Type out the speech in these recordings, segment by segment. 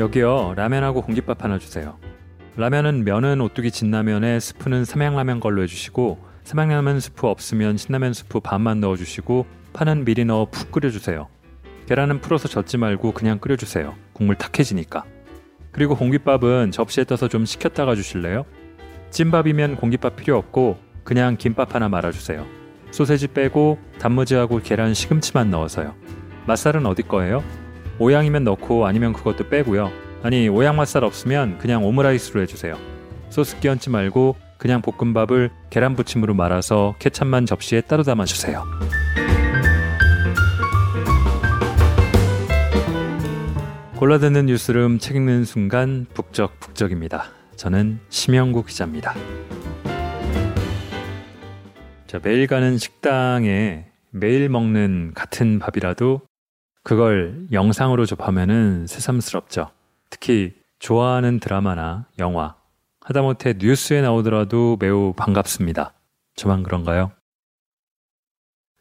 여기요. 라면하고 공깃밥 하나 주세요. 라면은 면은 오뚜기 진라면에 스프는 삼양라면 걸로 해주시고 삼양라면 스프 없으면 신라면 스프 반만 넣어주시고 파는 미리 넣어 푹 끓여주세요. 계란은 풀어서 젓지 말고 그냥 끓여주세요. 국물 탁해지니까. 그리고 공깃밥은 접시에 떠서 좀 식혔다가 주실래요? 찐밥이면 공깃밥 필요 없고 그냥 김밥 하나 말아주세요. 소세지 빼고 단무지하고 계란 시금치만 넣어서요. 맛살은 어디 거예요? 오양이면 넣고 아니면 그것도 빼고요. 아니 오양 맛살 없으면 그냥 오므라이스로 해주세요. 소스 끼얹지 말고 그냥 볶음밥을 계란 부침으로 말아서 케찹만 접시에 따로 담아주세요. 골라듣는 뉴스룸 책 읽는 순간 북적북적입니다. 저는 심영국 기자입니다. 자, 매일 가는 식당에 매일 먹는 같은 밥이라도 그걸 영상으로 접하면은 새삼스럽죠. 특히 좋아하는 드라마나 영화, 하다못해 뉴스에 나오더라도 매우 반갑습니다. 저만 그런가요?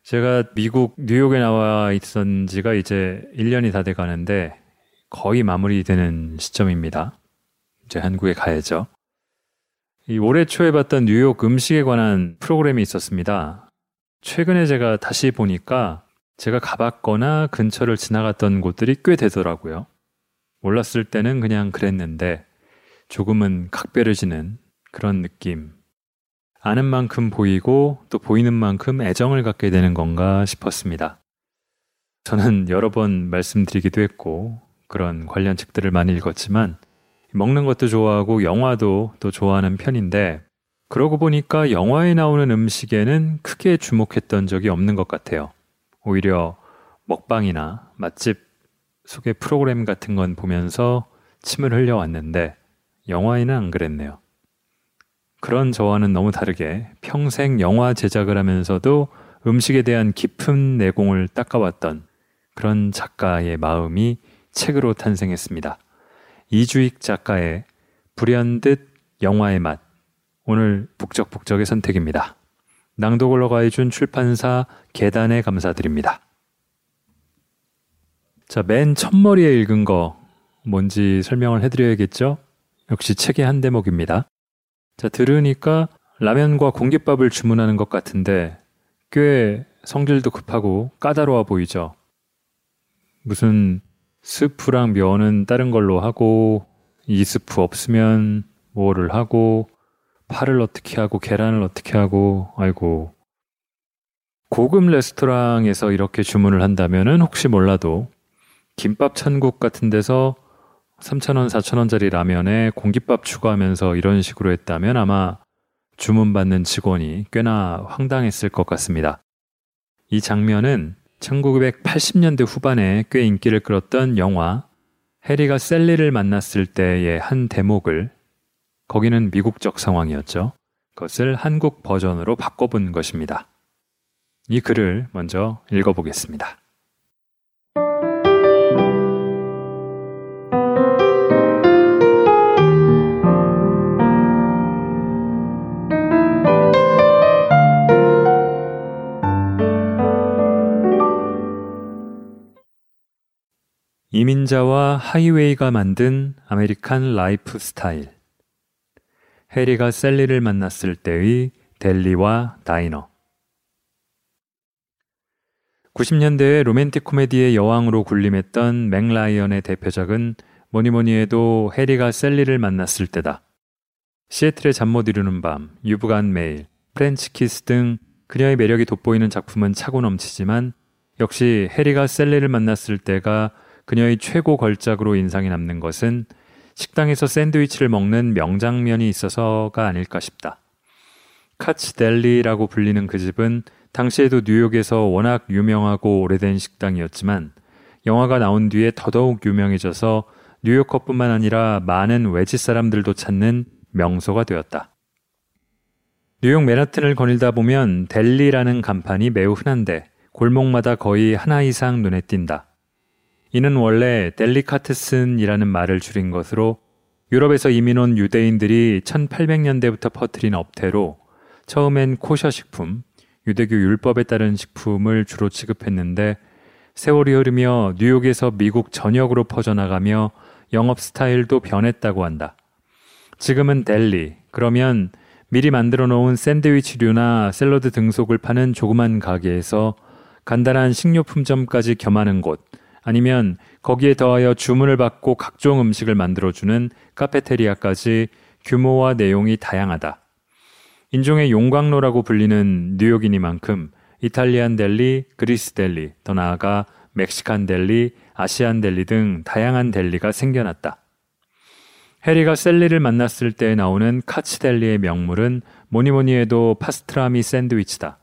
제가 미국 뉴욕에 나와 있었던 지가 이제 1년이 다 돼 가는데 거의 마무리되는 시점입니다. 이제 한국에 가야죠. 이 올해 초에 봤던 뉴욕 음식에 관한 프로그램이 있었습니다. 최근에 제가 다시 보니까 제가 가봤거나 근처를 지나갔던 곳들이 꽤 되더라고요. 몰랐을 때는 그냥 그랬는데 조금은 각별해지는 그런 느낌. 아는 만큼 보이고 또 보이는 만큼 애정을 갖게 되는 건가 싶었습니다. 저는 여러 번 말씀드리기도 했고 그런 관련 책들을 많이 읽었지만 먹는 것도 좋아하고 영화도 또 좋아하는 편인데 그러고 보니까 영화에 나오는 음식에는 크게 주목했던 적이 없는 것 같아요. 오히려 먹방이나 맛집 소개 프로그램 같은 건 보면서 침을 흘려왔는데 영화에는 안 그랬네요. 그런 저와는 너무 다르게 평생 영화 제작을 하면서도 음식에 대한 깊은 내공을 닦아왔던 그런 작가의 마음이 책으로 탄생했습니다. 이주익 작가의 불현듯 영화의 맛. 오늘 북적북적의 선택입니다. 낭독을 허가해준 출판사 계단에 감사드립니다. 자, 맨 첫머리에 읽은 거 뭔지 설명을 해드려야겠죠? 역시 책의 한 대목입니다. 자, 들으니까 라면과 공깃밥을 주문하는 것 같은데 꽤 성질도 급하고 까다로워 보이죠? 무슨 스프랑 면은 다른 걸로 하고 이 스프 없으면 뭐를 하고 파를 어떻게 하고 계란을 어떻게 하고 아이고 고급 레스토랑에서 이렇게 주문을 한다면은 혹시 몰라도 김밥 천국 같은 데서 3,000원, 4,000원짜리 라면에 공깃밥 추가하면서 이런 식으로 했다면 아마 주문받는 직원이 꽤나 황당했을 것 같습니다. 이 장면은 1980년대 후반에 꽤 인기를 끌었던 영화 해리가 셀리를 만났을 때의 한 대목을 거기는 미국적 상황이었죠. 그것을 한국 버전으로 바꿔본 것입니다. 이 글을 먼저 읽어보겠습니다. 이민자와 하이웨이가 만든 American 라이프 스타일. 해리가 샐리를 만났을 때의 deli와 diner. 90년대의 로맨틱 코미디의 여왕으로 군림했던 멕 라이언의 대표작은 뭐니 뭐니 해도 해리가 샐리를 만났을 때다. 시애틀의 잠 못 이루는 밤, You've Got Mail, 프렌치 키스 등 그녀의 매력이 돋보이는 작품은 차고 넘치지만 역시 해리가 셀리를 만났을 때가 그녀의 최고 걸작으로 인상이 남는 것은 식당에서 샌드위치를 먹는 명장면이 있어서가 아닐까 싶다. 카츠 델리라고 불리는 그 집은 당시에도 뉴욕에서 워낙 유명하고 오래된 식당이었지만 영화가 나온 뒤에 더더욱 유명해져서 뉴요커뿐만 아니라 많은 외지 사람들도 찾는 명소가 되었다. 뉴욕 맨하튼을 거닐다 보면 델리라는 간판이 매우 흔한데 골목마다 거의 하나 이상 눈에 띈다. 이는 원래 델리카테슨이라는 말을 줄인 것으로 유럽에서 이민 온 유대인들이 1800년대부터 퍼뜨린 업태로 처음엔 코셔 식품, 유대교 율법에 따른 식품을 주로 취급했는데 세월이 흐르며 뉴욕에서 미국 전역으로 퍼져나가며 영업 스타일도 변했다고 한다. 지금은 델리, 그러면 미리 만들어 놓은 샌드위치류나 샐러드 등속을 파는 조그만 가게에서 간단한 식료품점까지 겸하는 곳, 아니면 거기에 더하여 주문을 받고 각종 음식을 만들어주는 카페테리아까지 규모와 내용이 다양하다. 인종의 용광로라고 불리는 뉴욕이니만큼 이탈리안 델리, 그리스 델리, 더 나아가 멕시칸 델리, 아시안 델리 등 다양한 델리가 생겨났다. 해리가 샐리를 만났을 때 나오는 카츠델리의 명물은 뭐니 뭐니 해도 pastrami 샌드위치다.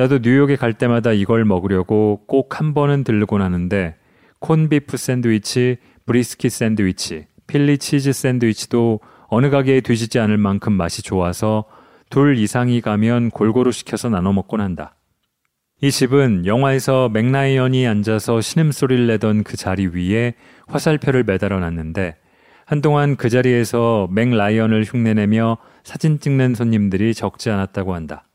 나도 뉴욕에 갈 때마다 이걸 먹으려고 꼭 한 번은 들르곤 하는데 콘비프 샌드위치, brisket 샌드위치, Philly 치즈 샌드위치도 어느 가게에 뒤지지 않을 만큼 맛이 좋아서 둘 이상이 가면 골고루 시켜서 나눠 먹곤 한다. 이 집은 영화에서 멕 라이언이 앉아서 신음소리를 내던 그 자리 위에 화살표를 매달아 놨는데 한동안 그 자리에서 멕 라이언을 흉내내며 사진 찍는 손님들이 적지 않았다고 한다.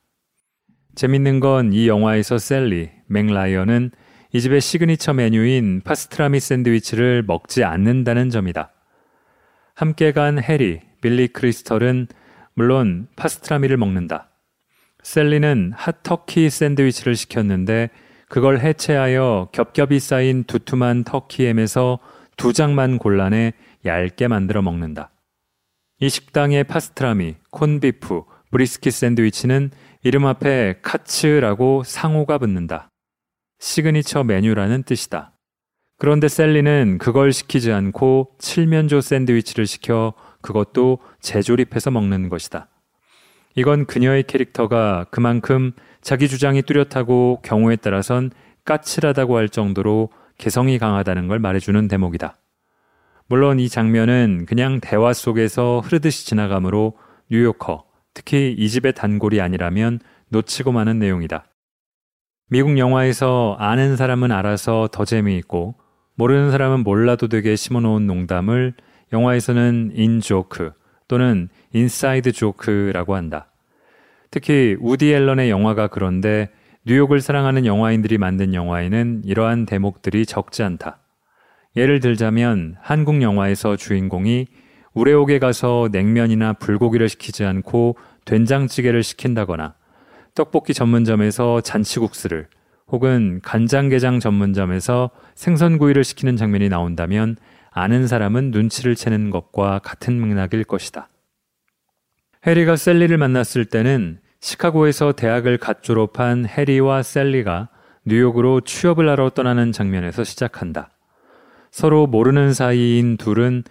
재밌는 건 이 영화에서 샐리, 멕 라이언은 이 집의 시그니처 메뉴인 pastrami 샌드위치를 먹지 않는다는 점이다. 함께 간 해리, 빌리 크리스털은 물론 pastrami를 먹는다. 샐리는 핫터키 샌드위치를 시켰는데 그걸 해체하여 겹겹이 쌓인 두툼한 turkey ham에서 두 장만 골라내 얇게 만들어 먹는다. 이 식당의 pastrami, 콘비프, brisket 샌드위치는 이름 앞에 카츠라고 상호가 붙는다. 시그니처 메뉴라는 뜻이다. 그런데 샐리는 그걸 시키지 않고 칠면조 샌드위치를 시켜 그것도 재조립해서 먹는 것이다. 이건 그녀의 캐릭터가 그만큼 자기 주장이 뚜렷하고 경우에 따라선 까칠하다고 할 정도로 개성이 강하다는 걸 말해주는 대목이다. 물론 이 장면은 그냥 대화 속에서 흐르듯이 지나가므로 뉴요커, 특히 이 집의 단골이 아니라면 놓치고 마는 내용이다. 미국 영화에서 아는 사람은 알아서 더 재미있고 모르는 사람은 몰라도 되게 심어놓은 농담을 영화에서는 in-joke 또는 inside joke라고 한다. 특히 우디 앨런의 영화가 그런데 뉴욕을 사랑하는 영화인들이 만든 영화에는 이러한 대목들이 적지 않다. 예를 들자면 한국 영화에서 주인공이 우래옥에 가서 냉면이나 불고기를 시키지 않고 된장찌개를 시킨다거나 떡볶이 전문점에서 잔치국수를 혹은 간장게장 전문점에서 생선구이를 시키는 장면이 나온다면 아는 사람은 눈치를 채는 것과 같은 맥락일 것이다. 해리가 셀리를 만났을 때는 시카고에서 대학을 갓 졸업한 해리와 셀리가 뉴욕으로 취업을 하러 떠나는 장면에서 시작한다. 서로 모르는 사이인 둘은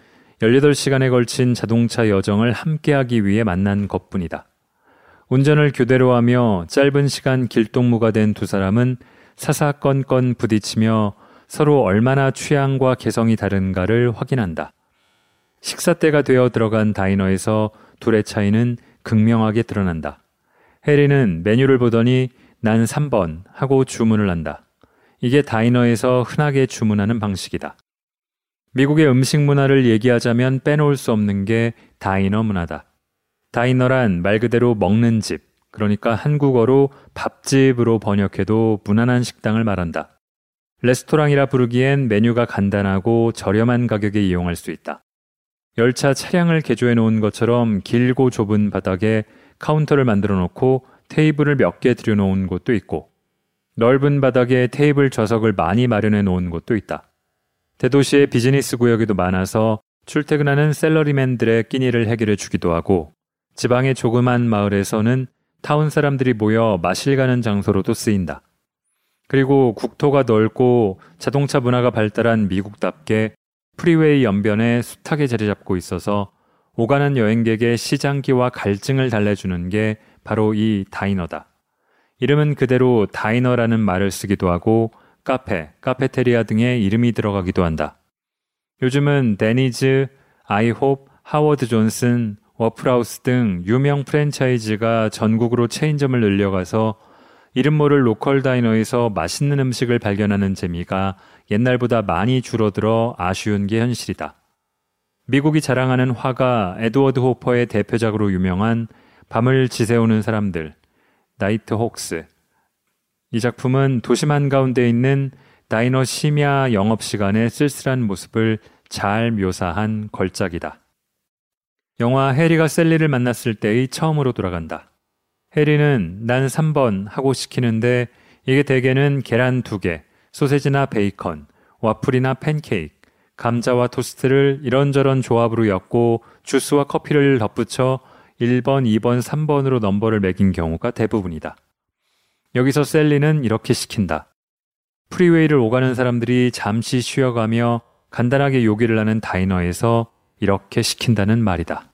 18시간에 걸친 자동차 여정을 함께하기 위해 만난 것뿐이다. 운전을 교대로 하며 짧은 시간 길동무가 된 두 사람은 사사건건 부딪히며 서로 얼마나 취향과 개성이 다른가를 확인한다. 식사 때가 되어 들어간 다이너에서 둘의 차이는 극명하게 드러난다. 해리는 메뉴를 보더니 난 3번 하고 주문을 한다. 이게 다이너에서 흔하게 주문하는 방식이다. 미국의 음식 문화를 얘기하자면 빼놓을 수 없는 게 다이너 문화다. 다이너란 말 그대로 먹는 집, 그러니까 한국어로 밥집으로 번역해도 무난한 식당을 말한다. 레스토랑이라 부르기엔 메뉴가 간단하고 저렴한 가격에 이용할 수 있다. 열차 차량을 개조해 놓은 것처럼 길고 좁은 바닥에 카운터를 만들어 놓고 테이블을 몇 개 들여 놓은 곳도 있고 넓은 바닥에 테이블 좌석을 많이 마련해 놓은 곳도 있다. 대도시의 비즈니스 구역에도 많아서 출퇴근하는 샐러리맨들의 끼니를 해결해 주기도 하고 지방의 조그만 마을에서는 타운 사람들이 모여 마실 가는 장소로도 쓰인다. 그리고 국토가 넓고 자동차 문화가 발달한 미국답게 프리웨이 연변에 숱하게 자리 잡고 있어서 오가는 여행객의 시장기와 갈증을 달래주는 게 바로 이 diner다. 이름은 그대로 diner라는 말을 쓰기도 하고 카페, 카페테리아 등의 이름이 들어가기도 한다. 요즘은 Denny's, IHOP, Howard Johnson, Waffle House 등 유명 프랜차이즈가 전국으로 체인점을 늘려가서 이름 모를 local diner에서 맛있는 음식을 발견하는 재미가 옛날보다 많이 줄어들어 아쉬운 게 현실이다. 미국이 자랑하는 화가 에드워드 호퍼의 대표작으로 유명한 밤을 지새우는 사람들, Nighthawks, 이 작품은 도심 한가운데 있는 diner 심야 영업 시간의 쓸쓸한 모습을 잘 묘사한 걸작이다. 영화 해리가 샐리를 만났을 때의 처음으로 돌아간다. 해리는 난 3번 하고 시키는데 이게 대개는 계란 2개, 소세지나 베이컨, 와플이나 팬케이크, 감자와 토스트를 이런저런 조합으로 엮고 주스와 커피를 덧붙여 1번, 2번, 3번으로 넘버를 매긴 경우가 대부분이다. 여기서 샐리는 이렇게 시킨다. 프리웨이를 오가는 사람들이 잠시 쉬어가며 간단하게 요기를 하는 diner에서 이렇게 시킨다는 말이다.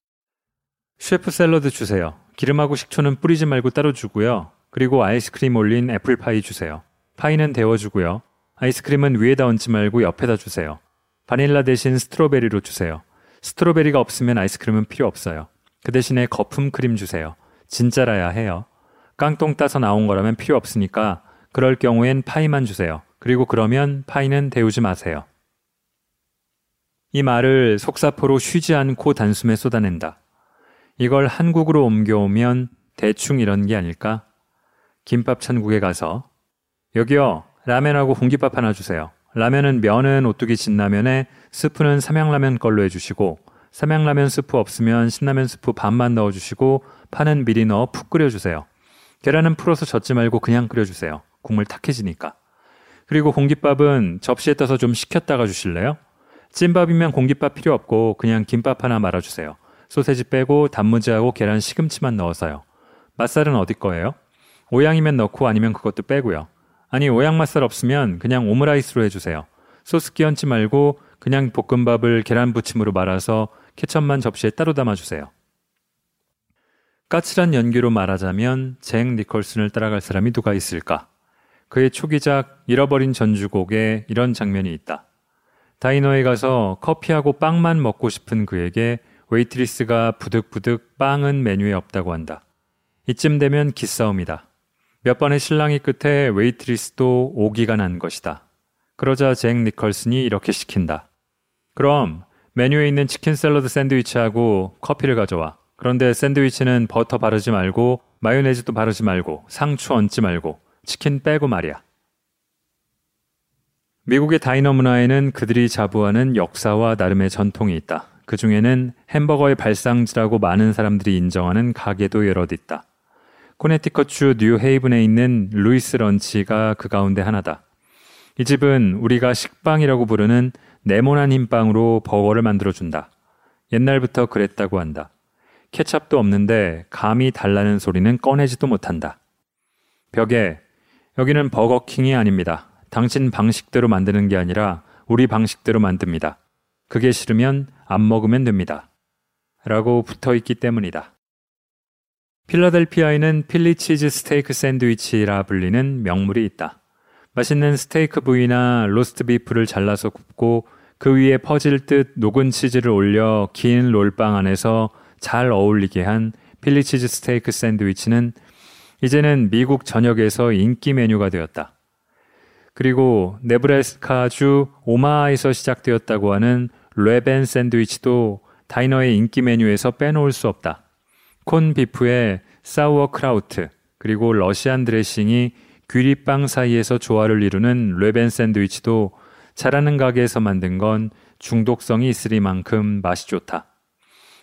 chef 샐러드 주세요. 기름하고 식초는 뿌리지 말고 따로 주고요. 그리고 아이스크림 올린 애플파이 주세요. 파이는 데워주고요. 아이스크림은 위에다 얹지 말고 옆에다 주세요. 바닐라 대신 strawberry로 주세요. strawberry가 없으면 아이스크림은 필요 없어요. 그 대신에 거품 크림 주세요. 진짜라야 해요. 깡통 따서 나온 거라면 필요 없으니까 그럴 경우엔 파이만 주세요. 그리고 그러면 파이는 데우지 마세요. 이 말을 속사포로 쉬지 않고 단숨에 쏟아낸다. 이걸 한국으로 옮겨오면 대충 이런 게 아닐까? 김밥 천국에 가서 여기요 라면하고 공깃밥 하나 주세요. 라면은 면은 오뚜기 진라면에 스프는 삼양라면 걸로 해주시고 삼양라면 스프 없으면 신라면 스프 반만 넣어주시고 파는 미리 넣어 푹 끓여주세요. 계란은 풀어서 젓지 말고 그냥 끓여주세요. 국물 탁해지니까. 그리고 공깃밥은 접시에 떠서 좀 식혔다가 주실래요? 찐밥이면 공깃밥 필요 없고 그냥 김밥 하나 말아주세요. 소세지 빼고 단무지하고 계란 시금치만 넣어서요. 맛살은 어디 거예요? 오양이면 넣고 아니면 그것도 빼고요. 아니 오양 맛살 없으면 그냥 오므라이스로 해주세요. 소스 끼얹지 말고 그냥 볶음밥을 계란 부침으로 말아서 케첩만 접시에 따로 담아주세요. 까칠한 연기로 말하자면 잭 니콜슨을 따라갈 사람이 누가 있을까? 그의 초기작 잃어버린 전주곡에 이런 장면이 있다. diner에 가서 커피하고 빵만 먹고 싶은 그에게 웨이트리스가 부득부득 빵은 메뉴에 없다고 한다. 이쯤 되면 기싸움이다. 몇 번의 실랑이 끝에 웨이트리스도 오기가 난 것이다. 그러자 잭 니콜슨이 이렇게 시킨다. 그럼 메뉴에 있는 치킨 샐러드 샌드위치하고 커피를 가져와. 그런데 샌드위치는 버터 바르지 말고 마요네즈도 바르지 말고 상추 얹지 말고 치킨 빼고 말이야. 미국의 diner 문화에는 그들이 자부하는 역사와 나름의 전통이 있다. 그 중에는 햄버거의 발상지라고 많은 사람들이 인정하는 가게도 여럿 있다. 코네티컷주 뉴헤이븐에 있는 루이스 런치가 그 가운데 하나다. 이 집은 우리가 식빵이라고 부르는 네모난 흰빵으로 버거를 만들어준다. 옛날부터 그랬다고 한다. 케찹도 없는데 감이 달라는 소리는 꺼내지도 못한다. 벽에 여기는 버거킹이 아닙니다. 당신 방식대로 만드는 게 아니라 우리 방식대로 만듭니다. 그게 싫으면 안 먹으면 됩니다. 라고 붙어 있기 때문이다. 필라델피아에는 Philly cheese 스테이크 샌드위치라 불리는 명물이 있다. 맛있는 스테이크 부위나 로스트 비프를 잘라서 굽고 그 위에 퍼질 듯 녹은 치즈를 올려 긴 롤빵 안에서 잘 어울리게 한 Philly cheese 스테이크 샌드위치는 이제는 미국 전역에서 인기 메뉴가 되었다. 그리고 네브라스카주 오마하에서 시작되었다고 하는 Reuben 샌드위치도 diner의 인기 메뉴에서 빼놓을 수 없다. 콘 비프에 sauerkraut 그리고 Russian 드레싱이 귀리빵 사이에서 조화를 이루는 Reuben 샌드위치도 잘하는 가게에서 만든 건 중독성이 있으리만큼 맛이 좋다.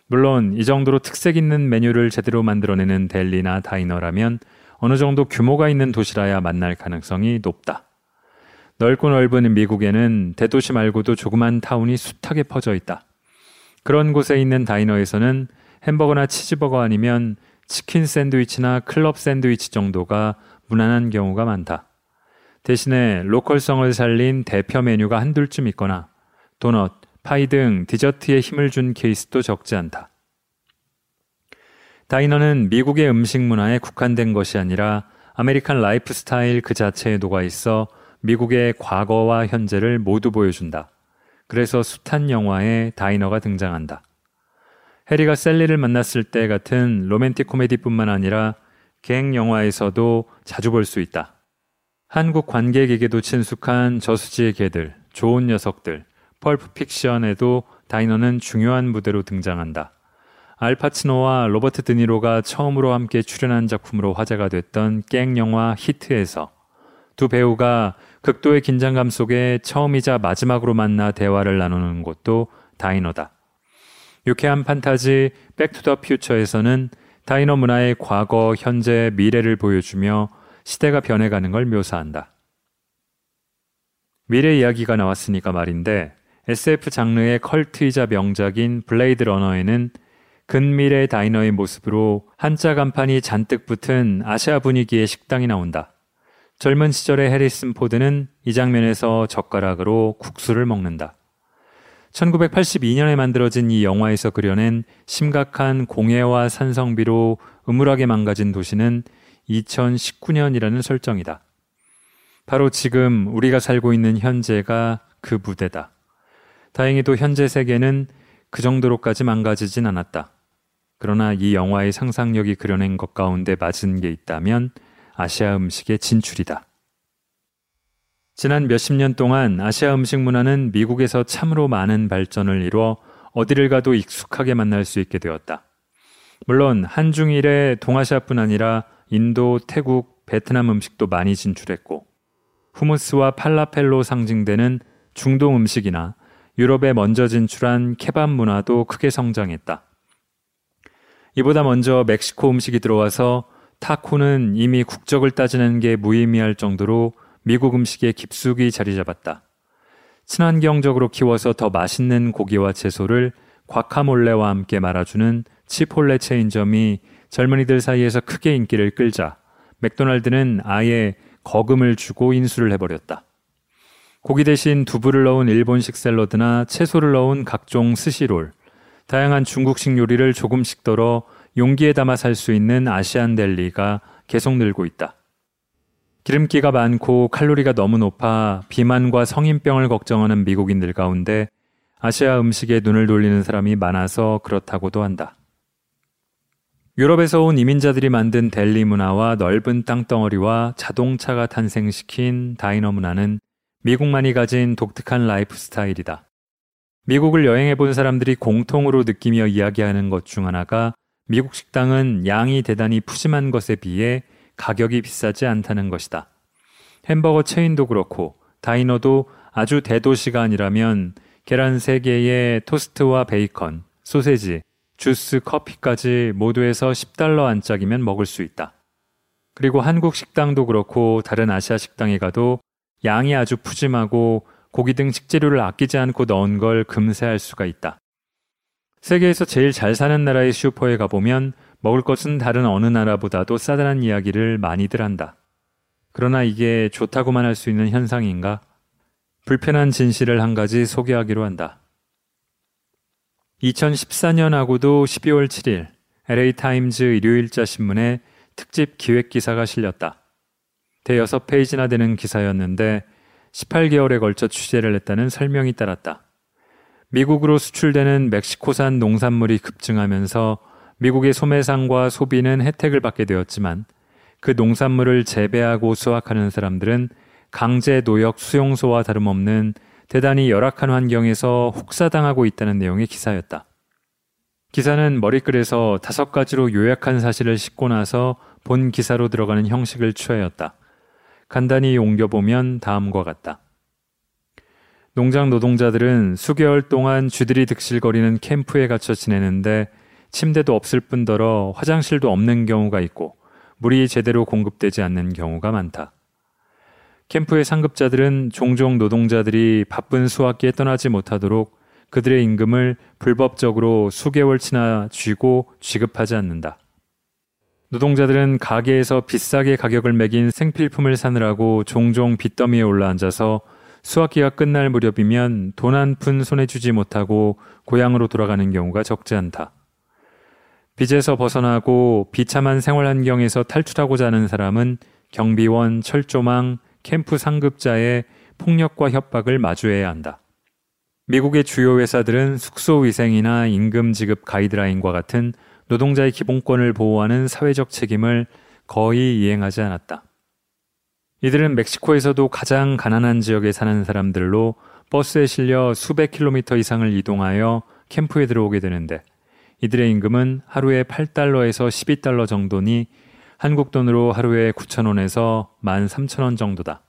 물론 이 정도로 특색 있는 메뉴를 제대로 만들어내는 deli나 diner라면 어느 정도 규모가 있는 도시라야 만날 가능성이 높다. 넓고 넓은 미국에는 대도시 말고도 조그만 타운이 숱하게 퍼져 있다. 그런 곳에 있는 diner에서는 햄버거나 치즈버거 아니면 치킨 샌드위치나 클럽 샌드위치 정도가 무난한 경우가 많다. 대신에 local성을 살린 대표 메뉴가 한둘쯤 있거나 도넛, 파이 등 디저트에 힘을 준 케이스도 적지 않다. 다이너는 미국의 음식 문화에 국한된 것이 아니라 American lifestyle 그 자체에 녹아 있어 미국의 과거와 현재를 모두 보여준다. 그래서 숱한 영화에 diner가 등장한다. 해리가 샐리를 만났을 때 같은 로맨틱 코미디뿐만 아니라 갱 영화에서도 자주 볼 수 있다. 한국 관객에게도 친숙한 저수지의 개들, 좋은 녀석들, Pulp Fiction에도 diner는 중요한 무대로 등장한다. 알 파치노와 로버트 드니로가 처음으로 함께 출연한 작품으로 화제가 됐던 갱 영화 Heat에서 두 배우가 극도의 긴장감 속에 처음이자 마지막으로 만나 대화를 나누는 곳도 diner다. 유쾌한 판타지 Back to the Future에서는 diner 문화의 과거, 현재, 미래를 보여주며 시대가 변해가는 걸 묘사한다. 미래 이야기가 나왔으니까 말인데 SF 장르의 컬트이자 명작인 블레이드 러너에는 근미래 diner의 모습으로 한자 간판이 잔뜩 붙은 아시아 분위기의 식당이 나온다. 젊은 시절의 해리슨 포드는 이 장면에서 젓가락으로 국수를 먹는다. 1982년에 만들어진 이 영화에서 그려낸 심각한 공해와 산성비로 음울하게 망가진 도시는 2019년이라는 설정이다. 바로 지금 우리가 살고 있는 현재가 그 무대다. 다행히도 현재 세계는 그 정도로까지 망가지진 않았다. 그러나 이 영화의 상상력이 그려낸 것 가운데 맞은 게 있다면 아시아 음식의 진출이다. 지난 몇십 년 동안 아시아 음식 문화는 미국에서 참으로 많은 발전을 이루어 어디를 가도 익숙하게 만날 수 있게 되었다. 물론 한중일의 동아시아뿐 아니라 인도, 태국, 베트남 음식도 많이 진출했고 후무스와 팔라펠로 상징되는 중동 음식이나 유럽에 먼저 진출한 케밥 문화도 크게 성장했다. 이보다 먼저 멕시코 음식이 들어와서 타코는 이미 국적을 따지는 게 무의미할 정도로 미국 음식에 깊숙이 자리 잡았다. 친환경적으로 키워서 더 맛있는 고기와 채소를 과카몰레와 함께 말아주는 치폴레 체인점이 젊은이들 사이에서 크게 인기를 끌자 맥도날드는 아예 거금을 주고 인수를 해버렸다. 고기 대신 두부를 넣은 일본식 샐러드나 채소를 넣은 각종 스시롤, 다양한 중국식 요리를 조금씩 덜어 용기에 담아 살 수 있는 아시안 델리가 계속 늘고 있다. 기름기가 많고 칼로리가 너무 높아 비만과 성인병을 걱정하는 미국인들 가운데 아시아 음식에 눈을 돌리는 사람이 많아서 그렇다고도 한다. 유럽에서 온 이민자들이 만든 deli 문화와 넓은 땅덩어리와 자동차가 탄생시킨 diner 문화는 미국만이 가진 독특한 라이프 스타일이다. 미국을 여행해 본 사람들이 공통으로 느끼며 이야기하는 것 중 하나가 미국 식당은 양이 대단히 푸짐한 것에 비해 가격이 비싸지 않다는 것이다. 햄버거 체인도 그렇고 diner도 아주 대도시가 아니라면 계란 3개에 토스트와 베이컨, 소세지, 주스, 커피까지 모두에서 10달러 안짝이면 먹을 수 있다. 그리고 한국 식당도 그렇고 다른 아시아 식당에 가도 양이 아주 푸짐하고 고기 등 식재료를 아끼지 않고 넣은 걸 금세할 수가 있다. 세계에서 제일 잘 사는 나라의 슈퍼에 가보면 먹을 것은 다른 어느 나라보다도 싸다는 이야기를 많이들 한다. 그러나 이게 좋다고만 할 수 있는 현상인가? 불편한 진실을 한 가지 소개하기로 한다. 2014년하고도 12월 7일 LA타임즈 일요일자 신문에 특집 기획 기사가 실렸다. 대여섯 페이지나 되는 기사였는데 18개월에 걸쳐 취재를 했다는 설명이 따랐다. 미국으로 수출되는 멕시코산 농산물이 급증하면서 미국의 소매상과 소비는 혜택을 받게 되었지만 그 농산물을 재배하고 수확하는 사람들은 강제 노역 수용소와 다름없는 대단히 열악한 환경에서 혹사당하고 있다는 내용의 기사였다. 기사는 머리글에서 다섯 가지로 요약한 사실을 싣고 나서 본 기사로 들어가는 형식을 취하였다. 간단히 옮겨보면 다음과 같다. 농장 노동자들은 수개월 동안 쥐들이 득실거리는 캠프에 갇혀 지내는데 침대도 없을 뿐더러 화장실도 없는 경우가 있고 물이 제대로 공급되지 않는 경우가 많다. 캠프의 상급자들은 종종 노동자들이 바쁜 수확기에 떠나지 못하도록 그들의 임금을 불법적으로 수개월치나 쥐고 취급하지 않는다. 노동자들은 가게에서 비싸게 가격을 매긴 생필품을 사느라고 종종 빚더미에 올라앉아서 수확기가 끝날 무렵이면 돈 한 푼 손에 쥐지 못하고 고향으로 돌아가는 경우가 적지 않다. 빚에서 벗어나고 비참한 생활 환경에서 탈출하고자 하는 사람은 경비원, 철조망, 캠프 상급자의 폭력과 협박을 마주해야 한다. 미국의 주요 회사들은 숙소 위생이나 임금 지급 가이드라인과 같은 노동자의 기본권을 보호하는 사회적 책임을 거의 이행하지 않았다. 이들은 멕시코에서도 가장 가난한 지역에 사는 사람들로 버스에 실려 수백 킬로미터 이상을 이동하여 캠프에 들어오게 되는데 이들의 임금은 하루에 8달러에서 12달러 정도니 한국 돈으로 하루에 9천원에서 13,000원 정도다.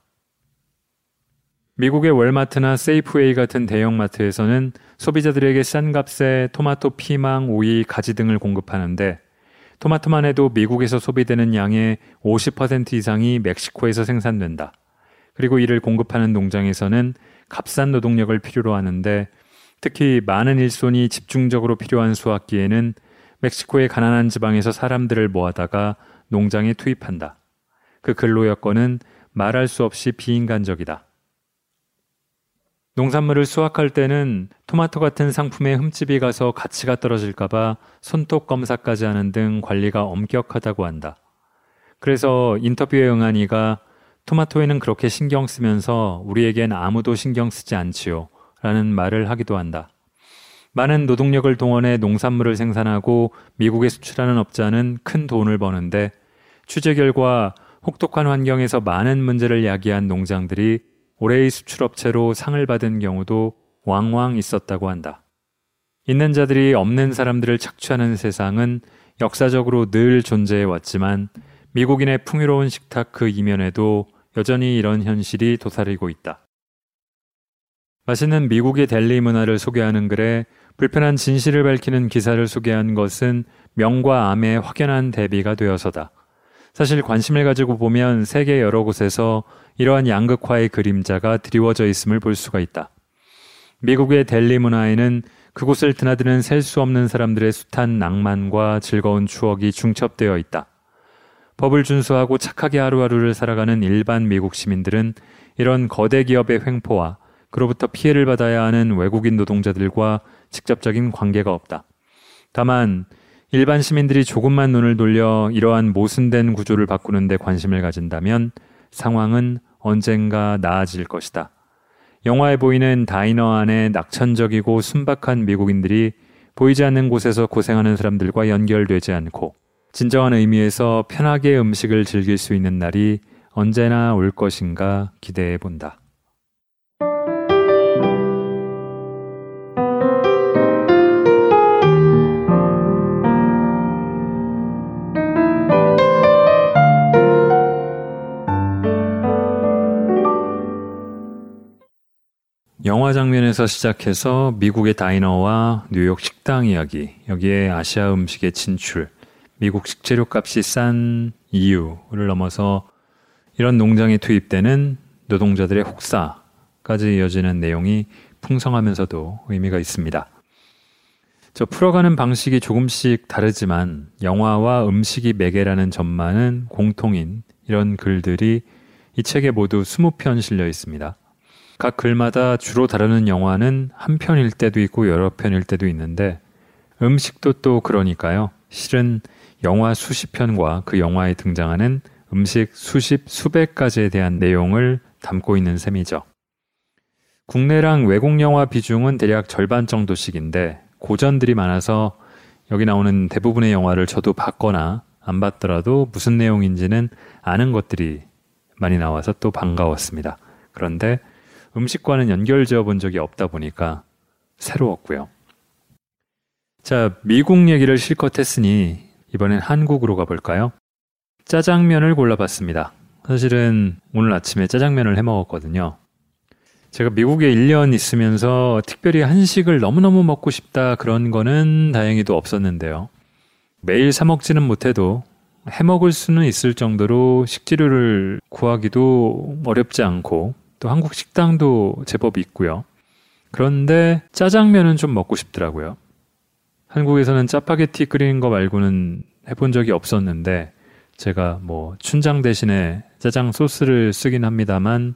미국의 월마트나 세이프웨이 같은 대형마트에서는 소비자들에게 싼 값에 토마토, 피망, 오이, 가지 등을 공급하는데 토마토만 해도 미국에서 소비되는 양의 50% 이상이 멕시코에서 생산된다. 그리고 이를 공급하는 농장에서는 값싼 노동력을 필요로 하는데 특히 많은 일손이 집중적으로 필요한 수확기에는 멕시코의 가난한 지방에서 사람들을 모아다가 농장에 투입한다. 그 근로 여건은 말할 수 없이 비인간적이다. 농산물을 수확할 때는 토마토 같은 상품에 흠집이 가서 가치가 떨어질까봐 손톱 검사까지 하는 등 관리가 엄격하다고 한다. 그래서 인터뷰에 응한 이가 토마토에는 그렇게 신경 쓰면서 우리에겐 아무도 신경 쓰지 않지요. 라는 말을 하기도 한다. 많은 노동력을 동원해 농산물을 생산하고 미국에 수출하는 업자는 큰 돈을 버는데 취재 결과 혹독한 환경에서 많은 문제를 야기한 농장들이 올해의 수출업체로 상을 받은 경우도 왕왕 있었다고 한다. 있는 자들이 없는 사람들을 착취하는 세상은 역사적으로 늘 존재해 왔지만 미국인의 풍요로운 식탁 그 이면에도 여전히 이런 현실이 도사리고 있다. 맛있는 미국의 델리 문화를 소개하는 글에 불편한 진실을 밝히는 기사를 소개한 것은 명과 암의 확연한 대비가 되어서다. 사실 관심을 가지고 보면 세계 여러 곳에서 이러한 양극화의 그림자가 드리워져 있음을 볼 수가 있다. 미국의 델리 문화에는 그곳을 드나드는 셀 수 없는 사람들의 숱한 낭만과 즐거운 추억이 중첩되어 있다. 법을 준수하고 착하게 하루하루를 살아가는 일반 미국 시민들은 이런 거대 기업의 횡포와 그로부터 피해를 받아야 하는 외국인 노동자들과 직접적인 관계가 없다. 다만 일반 시민들이 조금만 눈을 돌려 이러한 모순된 구조를 바꾸는데 관심을 가진다면 상황은 언젠가 나아질 것이다. 영화에 보이는 다이너 안에 낙천적이고 순박한 미국인들이 보이지 않는 곳에서 고생하는 사람들과 연결되지 않고 진정한 의미에서 편하게 음식을 즐길 수 있는 날이 언제나 올 것인가 기대해 본다. 영화 장면에서 시작해서 미국의 다이너와 뉴욕 식당 이야기, 여기에 아시아 음식의 진출, 미국 식재료 값이 싼 이유를 넘어서 이런 농장에 투입되는 노동자들의 혹사까지 이어지는 내용이 풍성하면서도 의미가 있습니다. 저 풀어가는 방식이 조금씩 다르지만 영화와 음식이 매개라는 점만은 공통인 이런 글들이 이 책에 모두 20편 실려 있습니다. 각 글마다 주로 다루는 영화는 한 편일 때도 있고 여러 편일 때도 있는데 음식도 또 그러니까요. 실은 영화 수십 편과 그 영화에 등장하는 음식 수십, 수백 가지에 대한 내용을 담고 있는 셈이죠. 국내랑 외국 영화 비중은 대략 절반 정도씩인데 고전들이 많아서 여기 나오는 대부분의 영화를 저도 봤거나 안 봤더라도 무슨 내용인지는 아는 것들이 많이 나와서 또 반가웠습니다. 그런데 음식과는 연결 지어 본 적이 없다 보니까 새로웠고요. 자, 미국 얘기를 실컷 했으니 이번엔 한국으로 가볼까요? 짜장면을 골라봤습니다. 사실은 오늘 아침에 짜장면을 해 먹었거든요. 제가 미국에 1년 있으면서 특별히 한식을 너무너무 먹고 싶다 그런 거는 다행히도 없었는데요. 매일 사 먹지는 못해도 해 먹을 수는 있을 정도로 식재료를 구하기도 어렵지 않고 또 한국 식당도 제법 있고요. 그런데 짜장면은 좀 먹고 싶더라고요. 한국에서는 짜파게티 끓이는 거 말고는 해본 적이 없었는데 제가 뭐 춘장 대신에 짜장 소스를 쓰긴 합니다만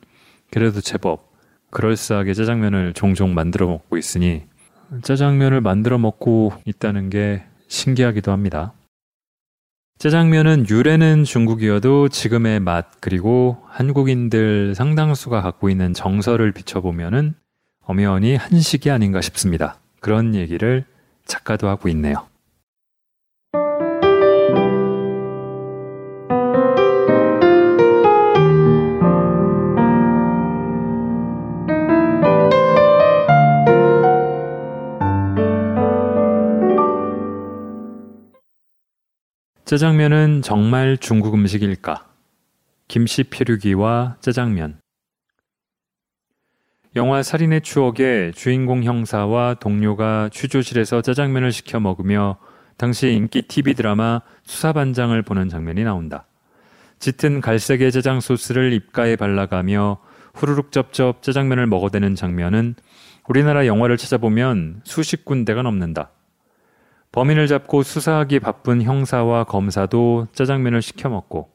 그래도 제법 그럴싸하게 짜장면을 종종 만들어 먹고 있으니 짜장면을 만들어 먹고 있다는 게 신기하기도 합니다. 짜장면은 유래는 중국이어도 지금의 맛 그리고 한국인들 상당수가 갖고 있는 정서를 비춰보면은 엄연히 한식이 아닌가 싶습니다. 그런 얘기를 작가도 하고 있네요. 짜장면은 정말 중국 음식일까? 김씨 피류기와 짜장면. 영화 살인의 추억에 주인공 형사와 동료가 취조실에서 짜장면을 시켜 먹으며 당시 인기 TV 드라마 수사반장을 보는 장면이 나온다. 짙은 갈색의 짜장 소스를 입가에 발라가며 후루룩 쩝쩝 짜장면을 먹어대는 장면은 우리나라 영화를 찾아보면 수십 군데가 넘는다. 범인을 잡고 수사하기 바쁜 형사와 검사도 짜장면을 시켜 먹고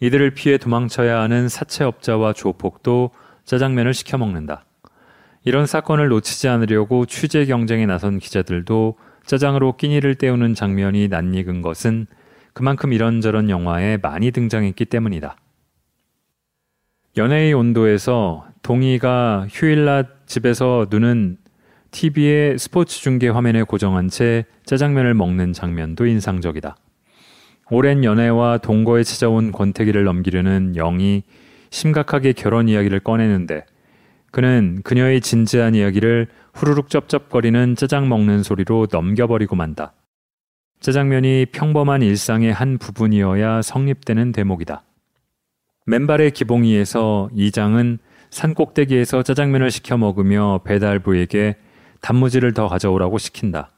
이들을 피해 도망쳐야 하는 사채업자와 조폭도 짜장면을 시켜 먹는다. 이런 사건을 놓치지 않으려고 취재 경쟁에 나선 기자들도 짜장으로 끼니를 때우는 장면이 낯익은 것은 그만큼 이런저런 영화에 많이 등장했기 때문이다. 연애의 온도에서 동희가 휴일 낮 집에서 눈은 TV의 스포츠 중계 화면에 고정한 채 짜장면을 먹는 장면도 인상적이다. 오랜 연애와 동거에 찾아온 권태기를 넘기려는 영이 심각하게 결혼 이야기를 꺼내는데 그는 그녀의 진지한 이야기를 후루룩 쩝쩝거리는 짜장 먹는 소리로 넘겨버리고 만다. 짜장면이 평범한 일상의 한 부분이어야 성립되는 대목이다. 맨발의 기봉이에서 이장은 산 꼭대기에서 짜장면을 시켜 먹으며 배달부에게 단무지를 더 가져오라고 시킨다.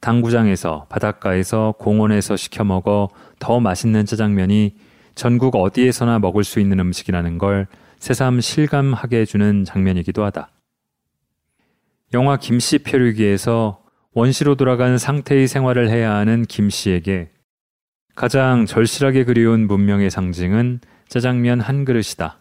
당구장에서 바닷가에서 공원에서 시켜 먹어 더 맛있는 짜장면이 전국 어디에서나 먹을 수 있는 음식이라는 걸 새삼 실감하게 해주는 장면이기도 하다. 영화 김씨 표류기에서 원시로 돌아간 상태의 생활을 해야 하는 김씨에게 가장 절실하게 그리운 문명의 상징은 짜장면 한 그릇이다.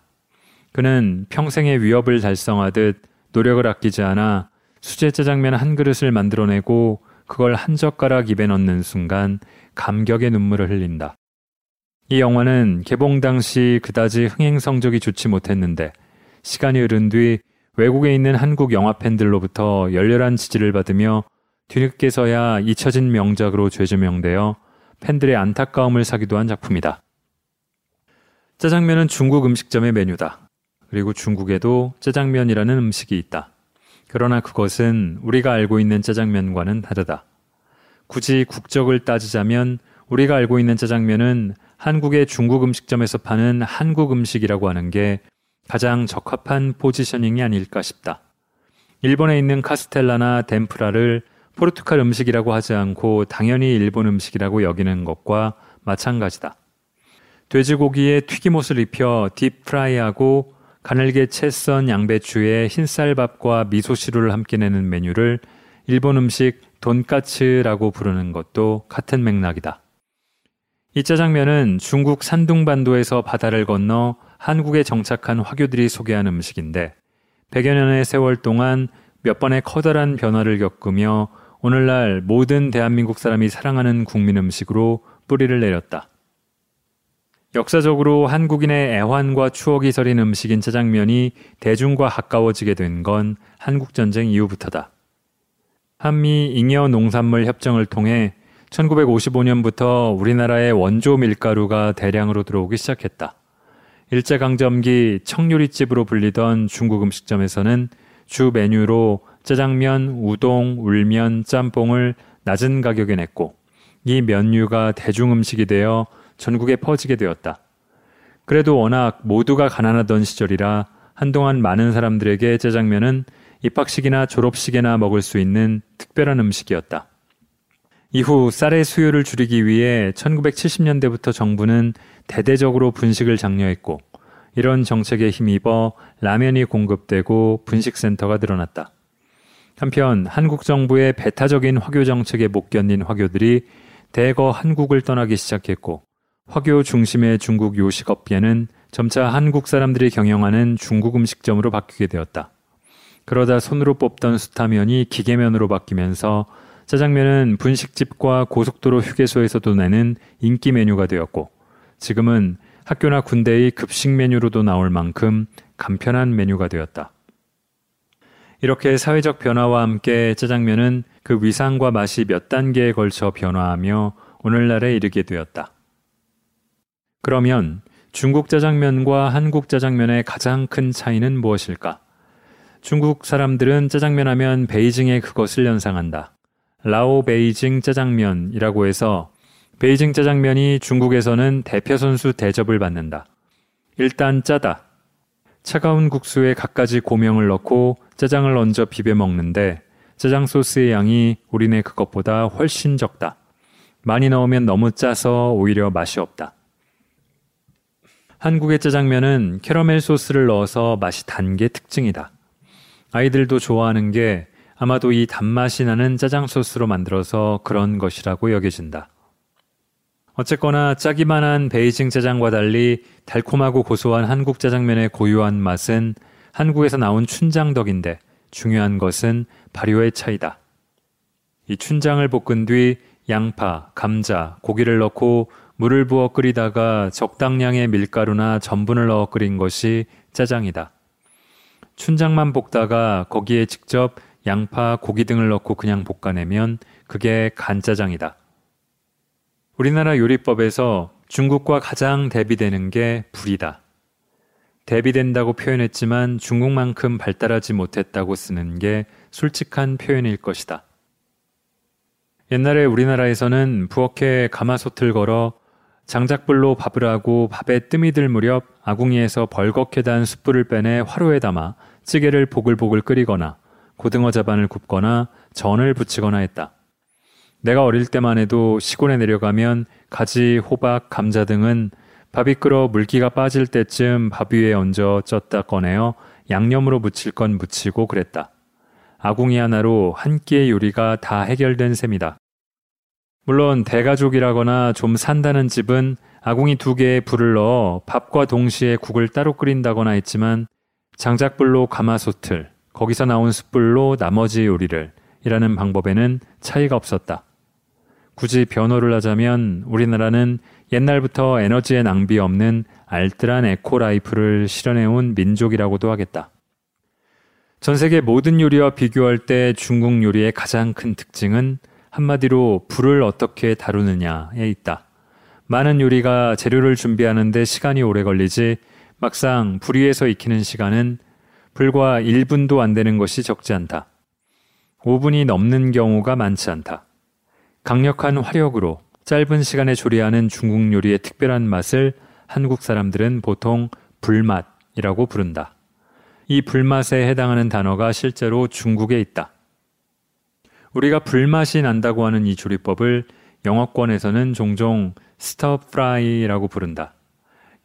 그는 평생의 위협을 달성하듯 노력을 아끼지 않아 수제 짜장면 한 그릇을 만들어내고 그걸 한 젓가락 입에 넣는 순간 감격의 눈물을 흘린다. 이 영화는 개봉 당시 그다지 흥행 성적이 좋지 못했는데 시간이 흐른 뒤 외국에 있는 한국 영화 팬들로부터 열렬한 지지를 받으며 뒤늦게서야 잊혀진 명작으로 재조명되어 팬들의 안타까움을 사기도 한 작품이다. 짜장면은 중국 음식점의 메뉴다. 그리고 중국에도 짜장면이라는 음식이 있다. 그러나 그것은 우리가 알고 있는 짜장면과는 다르다. 굳이 국적을 따지자면 우리가 알고 있는 짜장면은 한국의 중국 음식점에서 파는 한국 음식이라고 하는 게 가장 적합한 포지셔닝이 아닐까 싶다. 일본에 있는 카스텔라나 덴프라를 포르투갈 음식이라고 하지 않고 당연히 일본 음식이라고 여기는 것과 마찬가지다. 돼지고기에 튀김옷을 입혀 딥프라이하고 가늘게 채 썬 양배추에 흰쌀밥과 미소시루를 함께 내는 메뉴를 일본 음식 돈까츠라고 부르는 것도 같은 맥락이다. 이 짜장면은 중국 산둥반도에서 바다를 건너 한국에 정착한 화교들이 소개한 음식인데 100여 년의 세월 동안 몇 번의 커다란 변화를 겪으며 오늘날 모든 대한민국 사람이 사랑하는 국민 음식으로 뿌리를 내렸다. 역사적으로 한국인의 애환과 추억이 서린 음식인 짜장면이 대중과 가까워지게 된 건 한국전쟁 이후부터다. 한미 잉여 농산물 협정을 통해 1955년부터 우리나라의 원조 밀가루가 대량으로 들어오기 시작했다. 일제강점기 청요리집으로 불리던 중국 음식점에서는 주 메뉴로 짜장면, 우동, 울면, 짬뽕을 낮은 가격에 냈고 이 면류가 대중음식이 되어 전국에 퍼지게 되었다. 그래도 워낙 모두가 가난하던 시절이라 한동안 많은 사람들에게 짜장면은 입학식이나 졸업식에나 먹을 수 있는 특별한 음식이었다. 이후 쌀의 수요를 줄이기 위해 1970년대부터 정부는 대대적으로 분식을 장려했고 이런 정책에 힘입어 라면이 공급되고 분식센터가 늘어났다. 한편 한국 정부의 배타적인 화교 정책에 못 견딘 화교들이 대거 한국을 떠나기 시작했고 화교 중심의 중국 요식업계는 점차 한국 사람들이 경영하는 중국 음식점으로 바뀌게 되었다. 그러다 손으로 뽑던 수타면이 기계면으로 바뀌면서 짜장면은 분식집과 고속도로 휴게소에서도 내는 인기 메뉴가 되었고 지금은 학교나 군대의 급식 메뉴로도 나올 만큼 간편한 메뉴가 되었다. 이렇게 사회적 변화와 함께 짜장면은 그 위상과 맛이 몇 단계에 걸쳐 변화하며 오늘날에 이르게 되었다. 그러면 중국 짜장면과 한국 짜장면의 가장 큰 차이는 무엇일까? 중국 사람들은 짜장면 하면 베이징의 그것을 연상한다. 라오 베이징 짜장면이라고 해서 베이징 짜장면이 중국에서는 대표 선수 대접을 받는다. 일단 짜다. 차가운 국수에 갖가지 고명을 넣고 짜장을 얹어 비벼 먹는데 짜장 소스의 양이 우리네 그것보다 훨씬 적다. 많이 넣으면 너무 짜서 오히려 맛이 없다. 한국의 짜장면은 캐러멜 소스를 넣어서 맛이 단 게 특징이다. 아이들도 좋아하는 게 아마도 이 단맛이 나는 짜장 소스로 만들어서 그런 것이라고 여겨진다. 어쨌거나 짜기만 한 베이징 짜장과 달리 달콤하고 고소한 한국 짜장면의 고유한 맛은 한국에서 나온 춘장 덕인데 중요한 것은 발효의 차이다. 이 춘장을 볶은 뒤 양파, 감자, 고기를 넣고 물을 부어 끓이다가 적당량의 밀가루나 전분을 넣어 끓인 것이 짜장이다. 춘장만 볶다가 거기에 직접 양파, 고기 등을 넣고 그냥 볶아내면 그게 간짜장이다. 우리나라 요리법에서 중국과 가장 대비되는 게 불이다. 대비된다고 표현했지만 중국만큼 발달하지 못했다고 쓰는 게 솔직한 표현일 것이다. 옛날에 우리나라에서는 부엌에 가마솥을 걸어 장작불로 밥을 하고 밥에 뜸이 들 무렵 아궁이에서 벌겋게 단 숯불을 빼내 화로에 담아 찌개를 보글보글 끓이거나 고등어 자반을 굽거나 전을 부치거나 했다. 내가 어릴 때만 해도 시골에 내려가면 가지, 호박, 감자 등은 밥이 끓어 물기가 빠질 때쯤 밥 위에 얹어 쪘다 꺼내어 양념으로 무칠 건 무치고 그랬다. 아궁이 하나로 한 끼의 요리가 다 해결된 셈이다. 물론 대가족이라거나 좀 산다는 집은 아궁이 두 개에 불을 넣어 밥과 동시에 국을 따로 끓인다거나 했지만 장작불로 가마솥을 거기서 나온 숯불로 나머지 요리를 이라는 방법에는 차이가 없었다. 굳이 변호를 하자면 우리나라는 옛날부터 에너지의 낭비 없는 알뜰한 eco life를 실현해온 민족이라고도 하겠다. 전 세계 모든 요리와 비교할 때 중국 요리의 가장 큰 특징은 한마디로 불을 어떻게 다루느냐에 있다. 많은 요리가 재료를 준비하는데 시간이 오래 걸리지 막상 불 위에서 익히는 시간은 불과 1분도 안 되는 것이 적지 않다. 5분이 넘는 경우가 많지 않다. 강력한 화력으로 짧은 시간에 조리하는 중국 요리의 특별한 맛을 한국 사람들은 보통 불맛이라고 부른다. 이 불맛에 해당하는 단어가 실제로 중국에 있다. 우리가 불맛이 난다고 하는 이 조리법을 영어권에서는 종종 stir fry라고 부른다.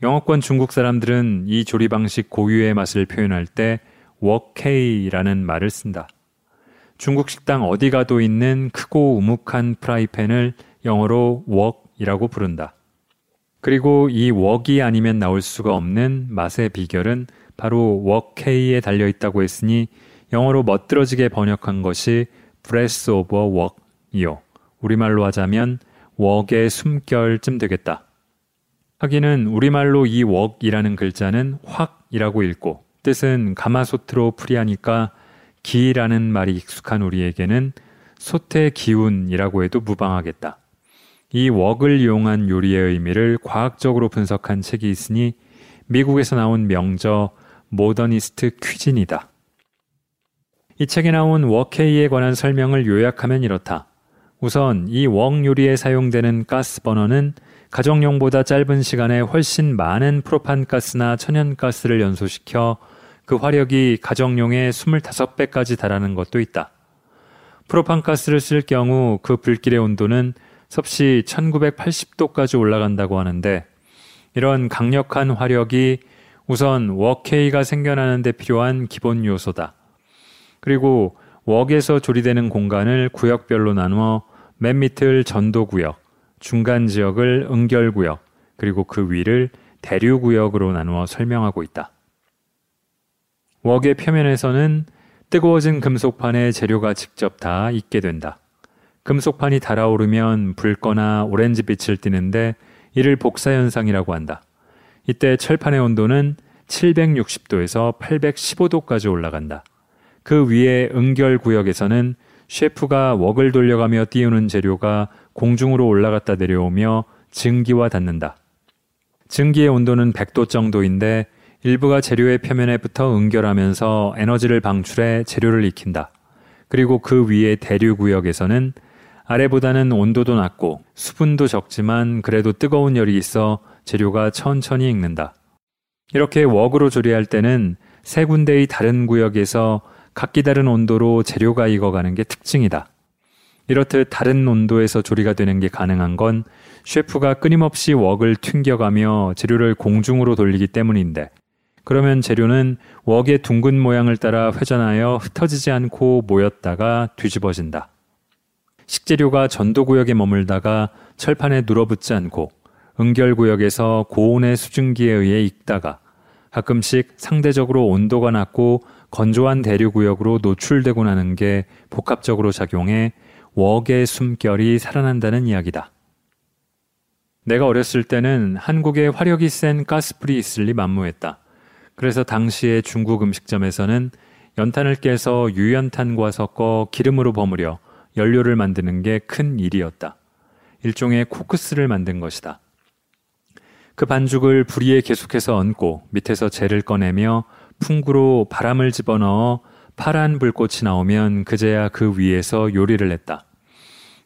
영어권 중국 사람들은 이 조리 방식 고유의 맛을 표현할 때 wok hei라는 말을 쓴다. 중국 식당 어디 가도 있는 크고 우묵한 프라이팬을 영어로 wok이라고 부른다. 그리고 이 wok이 아니면 나올 수가 없는 맛의 비결은 바로 wok hei에 달려 있다고 했으니 영어로 멋들어지게 번역한 것이 breath of a wok이요. 우리말로 하자면 웍의 숨결쯤 되겠다. 하기는 우리말로 이 웍이라는 글자는 확이라고 읽고 뜻은 가마솥으로 풀이하니까 기라는 말이 익숙한 우리에게는 솥의 기운이라고 해도 무방하겠다. 이 웍을 이용한 요리의 의미를 과학적으로 분석한 책이 있으니 미국에서 나온 명저 모더니스트 퀴진이다. 이 책에 나온 웍헤이에 관한 설명을 요약하면 이렇다. 우선 이 웍 요리에 사용되는 가스 버너는 가정용보다 짧은 시간에 훨씬 많은 프로판가스나 천연가스를 연소시켜 그 화력이 가정용의 25배까지 달하는 것도 있다. 프로판가스를 쓸 경우 그 불길의 온도는 섭씨 1980도까지 올라간다고 하는데 이런 강력한 화력이 우선 워케이가 생겨나는 데 필요한 기본 요소다. 그리고 웍에서 조리되는 공간을 구역별로 나누어 맨 밑을 전도구역, 중간 지역을 응결구역, 그리고 그 위를 대류구역으로 나누어 설명하고 있다. 웍의 표면에서는 뜨거워진 금속판에 재료가 직접 다 익게 된다. 금속판이 달아오르면 붉거나 오렌지빛을 띠는데 이를 복사현상이라고 한다. 이때 철판의 온도는 760도에서 815도까지 올라간다. 그 위에 응결 구역에서는 셰프가 웍을 돌려가며 띄우는 재료가 공중으로 올라갔다 내려오며 증기와 닿는다. 증기의 온도는 100도 정도인데 일부가 재료의 표면에 붙어 응결하면서 에너지를 방출해 재료를 익힌다. 그리고 그 위에 대류 구역에서는 아래보다는 온도도 낮고 수분도 적지만 그래도 뜨거운 열이 있어 재료가 천천히 익는다. 이렇게 웍으로 조리할 때는 세 군데의 다른 구역에서 각기 다른 온도로 재료가 익어가는 게 특징이다. 이렇듯 다른 온도에서 조리가 되는 게 가능한 건 셰프가 끊임없이 웍을 튕겨가며 재료를 공중으로 돌리기 때문인데 그러면 재료는 웍의 둥근 모양을 따라 회전하여 흩어지지 않고 모였다가 뒤집어진다. 식재료가 전도구역에 머물다가 철판에 눌어붙지 않고 응결구역에서 고온의 수증기에 의해 익다가 가끔씩 상대적으로 온도가 낮고 건조한 대류구역으로 노출되고 나는 게 복합적으로 작용해 웍의 숨결이 살아난다는 이야기다. 내가 어렸을 때는 한국에 화력이 센 가스불이 있을 리 만무했다. 그래서 당시에 중국 음식점에서는 연탄을 깨서 유연탄과 섞어 기름으로 버무려 연료를 만드는 게 큰 일이었다. 일종의 코크스를 만든 것이다. 그 반죽을 불 위에 계속해서 얹고 밑에서 재를 꺼내며 풍구로 바람을 집어넣어 파란 불꽃이 나오면 그제야 그 위에서 요리를 했다.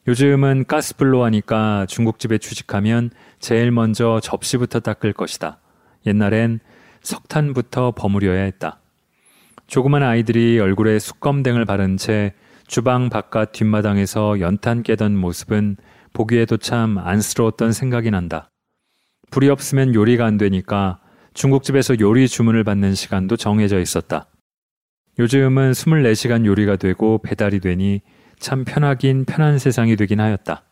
요즘은 가스불로 하니까 중국집에 취직하면 제일 먼저 접시부터 닦을 것이다. 옛날엔 석탄부터 버무려야 했다. 조그만 아이들이 얼굴에 숯검댕을 바른 채 주방 바깥 뒷마당에서 연탄 깨던 모습은 보기에도 참 안쓰러웠던 생각이 난다. 불이 없으면 요리가 안 되니까 중국집에서 요리 주문을 받는 시간도 정해져 있었다. 요즘은 24시간 요리가 되고 배달이 되니 참 편하긴 편한 세상이 되긴 하였다.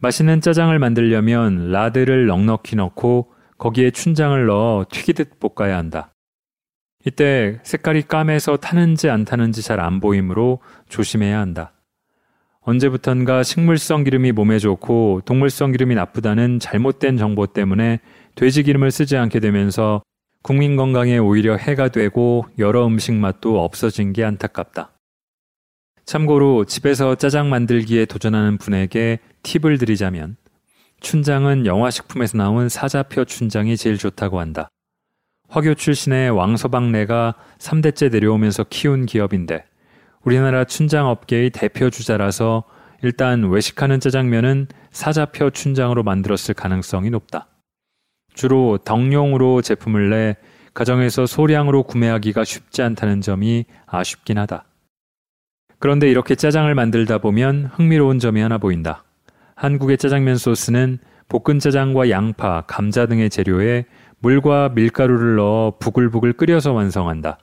맛있는 짜장을 만들려면 라드를 넉넉히 넣고 거기에 춘장을 넣어 튀기듯 볶아야 한다. 이때 색깔이 까매서 타는지 안 타는지 잘 안 보이므로 조심해야 한다. 언제부턴가 식물성 기름이 몸에 좋고 동물성 기름이 나쁘다는 잘못된 정보 때문에 돼지 기름을 쓰지 않게 되면서 국민 건강에 오히려 해가 되고 여러 음식 맛도 없어진 게 안타깝다. 참고로 집에서 짜장 만들기에 도전하는 분에게 팁을 드리자면 춘장은 영화식품에서 나온 사자표 춘장이 제일 좋다고 한다. 화교 출신의 왕서방네가 3대째 내려오면서 키운 기업인데 우리나라 춘장 업계의 대표 주자라서 일단 외식하는 짜장면은 사자표 춘장으로 만들었을 가능성이 높다. 주로 덕용으로 제품을 내 가정에서 소량으로 구매하기가 쉽지 않다는 점이 아쉽긴 하다. 그런데 이렇게 짜장을 만들다 보면 흥미로운 점이 하나 보인다. 한국의 짜장면 소스는 볶은 짜장과 양파, 감자 등의 재료에 물과 밀가루를 넣어 부글부글 끓여서 완성한다.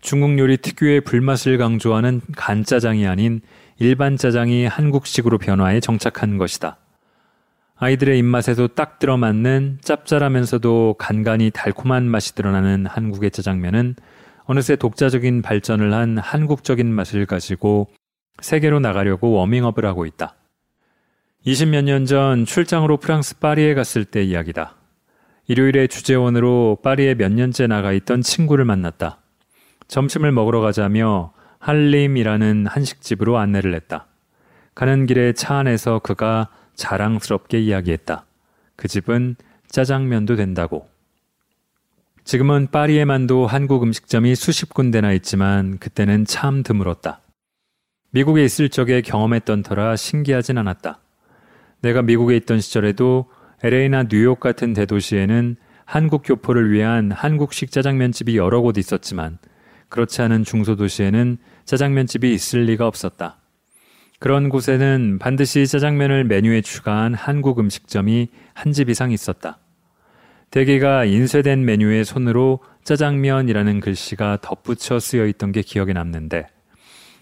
중국 요리 특유의 불맛을 강조하는 간짜장이 아닌 일반 짜장이 한국식으로 변화해 정착한 것이다. 아이들의 입맛에도 딱 들어맞는 짭짤하면서도 간간히 달콤한 맛이 드러나는 한국의 짜장면은 어느새 독자적인 발전을 한 한국적인 맛을 가지고 세계로 나가려고 워밍업을 하고 있다. 20몇 년 전 출장으로 프랑스 파리에 갔을 때 이야기다. 일요일에 주재원으로 파리에 몇 년째 나가 있던 친구를 만났다. 점심을 먹으러 가자며 할림이라는 한식집으로 안내를 했다. 가는 길에 차 안에서 그가 자랑스럽게 이야기했다. 그 집은 짜장면도 된다고. 지금은 파리에만도 한국 음식점이 수십 군데나 있지만 그때는 참 드물었다. 미국에 있을 적에 경험했던 터라 신기하진 않았다. 내가 미국에 있던 시절에도 LA나 뉴욕 같은 대도시에는 한국 교포를 위한 한국식 짜장면집이 여러 곳 있었지만 그렇지 않은 중소도시에는 짜장면집이 있을 리가 없었다. 그런 곳에는 반드시 짜장면을 메뉴에 추가한 한국 음식점이 한 집 이상 있었다. 대개가 인쇄된 메뉴에 손으로 짜장면이라는 글씨가 덧붙여 쓰여 있던 게 기억에 남는데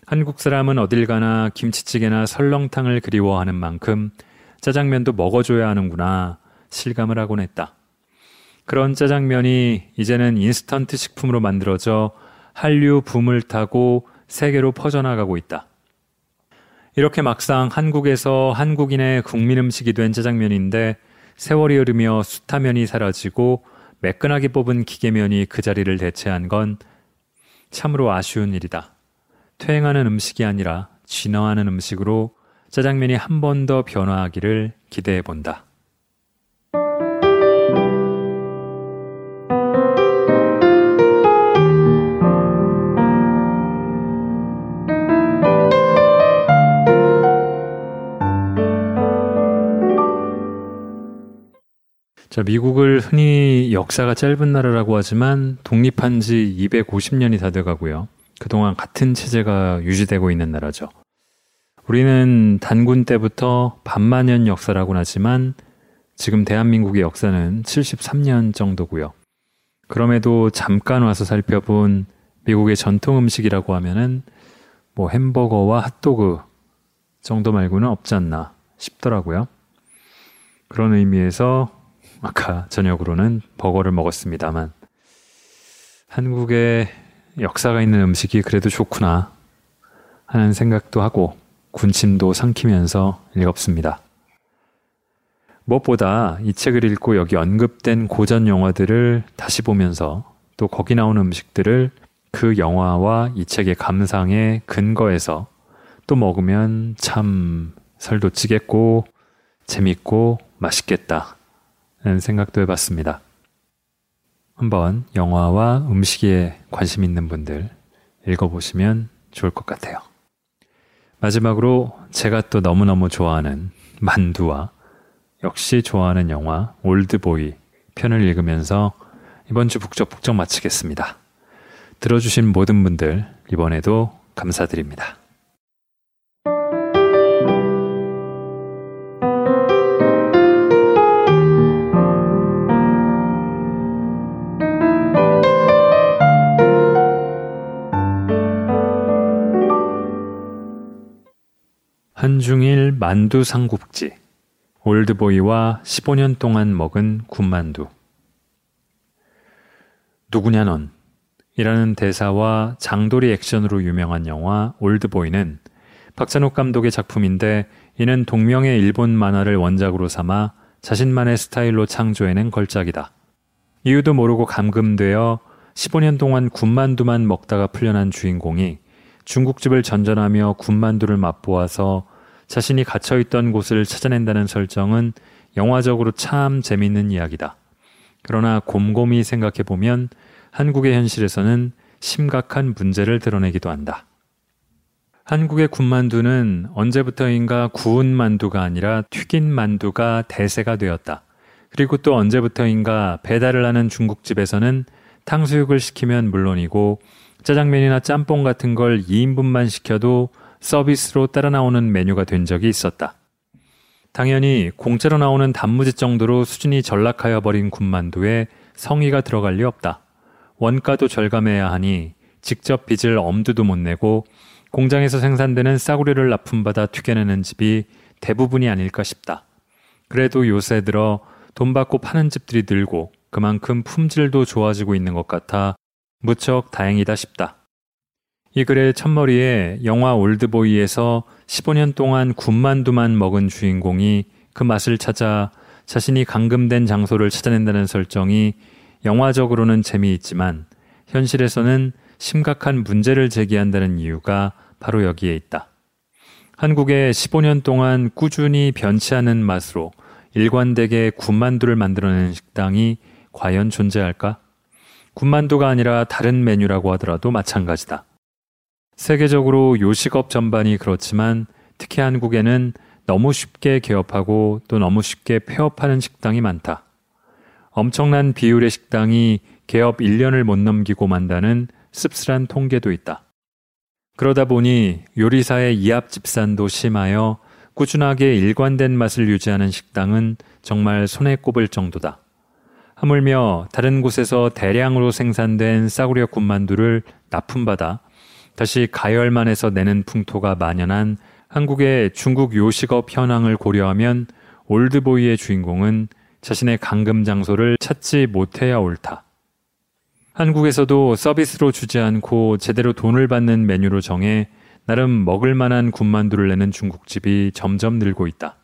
한국 사람은 어딜 가나 김치찌개나 설렁탕을 그리워하는 만큼 짜장면도 먹어줘야 하는구나 실감을 하곤 했다. 그런 짜장면이 이제는 인스턴트 식품으로 만들어져 한류 붐을 타고 세계로 퍼져나가고 있다. 이렇게 막상 한국에서 한국인의 국민 음식이 된 짜장면인데 세월이 흐르며 수타면이 사라지고 매끈하게 뽑은 기계면이 그 자리를 대체한 건 참으로 아쉬운 일이다. 퇴행하는 음식이 아니라 진화하는 음식으로 짜장면이 한 번 더 변화하기를 기대해 본다. 자, 미국을 흔히 역사가 짧은 나라라고 하지만 독립한 지 250년이 다 돼 가고요. 그동안 같은 체제가 유지되고 있는 나라죠. 우리는 단군 때부터 반만년 역사라고는 하지만 지금 대한민국의 역사는 73년 정도고요. 그럼에도 잠깐 와서 살펴본 미국의 전통 음식이라고 하면은 뭐 햄버거와 핫도그 정도 말고는 없지 않나 싶더라고요. 그런 의미에서 아까 저녁으로는 버거를 먹었습니다만 한국의 역사가 있는 음식이 그래도 좋구나 하는 생각도 하고 군침도 삼키면서 읽었습니다. 무엇보다 이 책을 읽고 여기 언급된 고전 영화들을 다시 보면서 또 거기 나오는 음식들을 그 영화와 이 책의 감상에 근거해서 또 먹으면 참 살도 찌겠고 재밌고 맛있겠다 생각도 해봤습니다. 한번 영화와 음식에 관심 있는 분들 읽어보시면 좋을 것 같아요. 마지막으로 제가 또 너무너무 좋아하는 만두와 역시 좋아하는 영화 올드보이 편을 읽으면서 이번 주 북적북적 마치겠습니다. 들어주신 모든 분들 이번에도 감사드립니다. 한중일 만두 삼국지. 올드보이와 15년 동안 먹은 군만두. 누구냐 넌? 이라는 대사와 장도리 액션으로 유명한 영화 올드보이는 박찬욱 감독의 작품인데 이는 동명의 일본 만화를 원작으로 삼아 자신만의 스타일로 창조해낸 걸작이다. 이유도 모르고 감금되어 15년 동안 군만두만 먹다가 풀려난 주인공이 중국집을 전전하며 군만두를 맛보아서 자신이 갇혀있던 곳을 찾아낸다는 설정은 영화적으로 참 재밌는 이야기다. 그러나 곰곰이 생각해보면 한국의 현실에서는 심각한 문제를 드러내기도 한다. 한국의 군만두는 언제부터인가 구운 만두가 아니라 튀긴 만두가 대세가 되었다. 그리고 또 언제부터인가 배달을 하는 중국집에서는 탕수육을 시키면 물론이고 짜장면이나 짬뽕 같은 걸 2인분만 시켜도 서비스로 따라 나오는 메뉴가 된 적이 있었다. 당연히 공짜로 나오는 단무지 정도로 수준이 전락하여 버린 군만두에 성의가 들어갈 리 없다. 원가도 절감해야 하니 직접 빚을 엄두도 못 내고 공장에서 생산되는 싸구려를 납품받아 튀겨내는 집이 대부분이 아닐까 싶다. 그래도 요새 들어 돈 받고 파는 집들이 늘고 그만큼 품질도 좋아지고 있는 것 같아 무척 다행이다 싶다. 이 글의 첫머리에 영화 올드보이에서 15년 동안 군만두만 먹은 주인공이 그 맛을 찾아 자신이 감금된 장소를 찾아낸다는 설정이 영화적으로는 재미있지만 현실에서는 심각한 문제를 제기한다는 이유가 바로 여기에 있다. 한국에 15년 동안 꾸준히 변치 않은 맛으로 일관되게 군만두를 만들어낸 식당이 과연 존재할까? 군만두가 아니라 다른 메뉴라고 하더라도 마찬가지다. 세계적으로 요식업 전반이 그렇지만 특히 한국에는 너무 쉽게 개업하고 또 너무 쉽게 폐업하는 식당이 많다. 엄청난 비율의 식당이 개업 1년을 못 넘기고 만다는 씁쓸한 통계도 있다. 그러다 보니 요리사의 이합 집산도 심하여 꾸준하게 일관된 맛을 유지하는 식당은 정말 손에 꼽을 정도다. 하물며 다른 곳에서 대량으로 생산된 싸구려 군만두를 납품받아 다시 가열만해서 내는 풍토가 만연한 한국의 중국 요식업 현황을 고려하면 올드보이의 주인공은 자신의 감금 장소를 찾지 못해야 옳다. 한국에서도 서비스로 주지 않고 제대로 돈을 받는 메뉴로 정해 나름 먹을 만한 군만두를 내는 중국집이 점점 늘고 있다.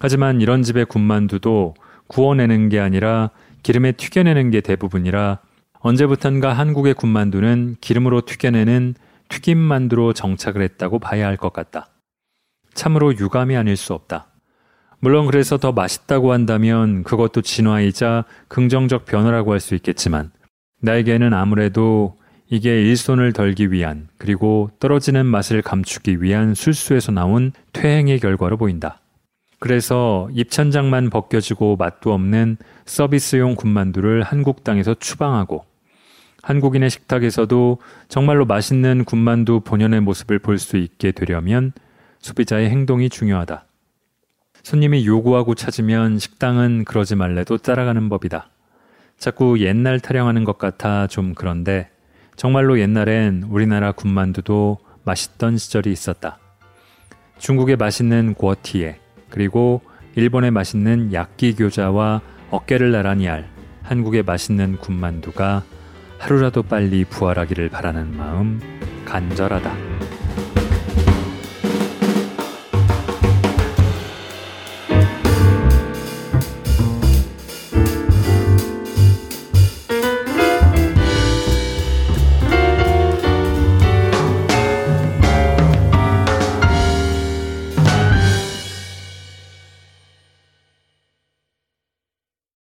하지만 이런 집의 군만두도 구워내는 게 아니라 기름에 튀겨내는 게 대부분이라 언제부턴가 한국의 군만두는 기름으로 튀겨내는 튀김 만두로 정착을 했다고 봐야 할 것 같다. 참으로 유감이 아닐 수 없다. 물론 그래서 더 맛있다고 한다면 그것도 진화이자 긍정적 변화라고 할 수 있겠지만 나에게는 아무래도 이게 일손을 덜기 위한 그리고 떨어지는 맛을 감추기 위한 술수에서 나온 퇴행의 결과로 보인다. 그래서 입천장만 벗겨지고 맛도 없는 서비스용 군만두를 한국 땅에서 추방하고 한국인의 식탁에서도 정말로 맛있는 군만두 본연의 모습을 볼 수 있게 되려면 소비자의 행동이 중요하다. 손님이 요구하고 찾으면 식당은 그러지 말래도 따라가는 법이다. 자꾸 옛날 타령하는 것 같아 좀 그런데 정말로 옛날엔 우리나라 군만두도 맛있던 시절이 있었다. 중국의 맛있는 구어티에 그리고 일본의 맛있는 야끼 교자와 어깨를 나란히 할 한국의 맛있는 군만두가 하루라도 빨리 부활하기를 바라는 마음 간절하다.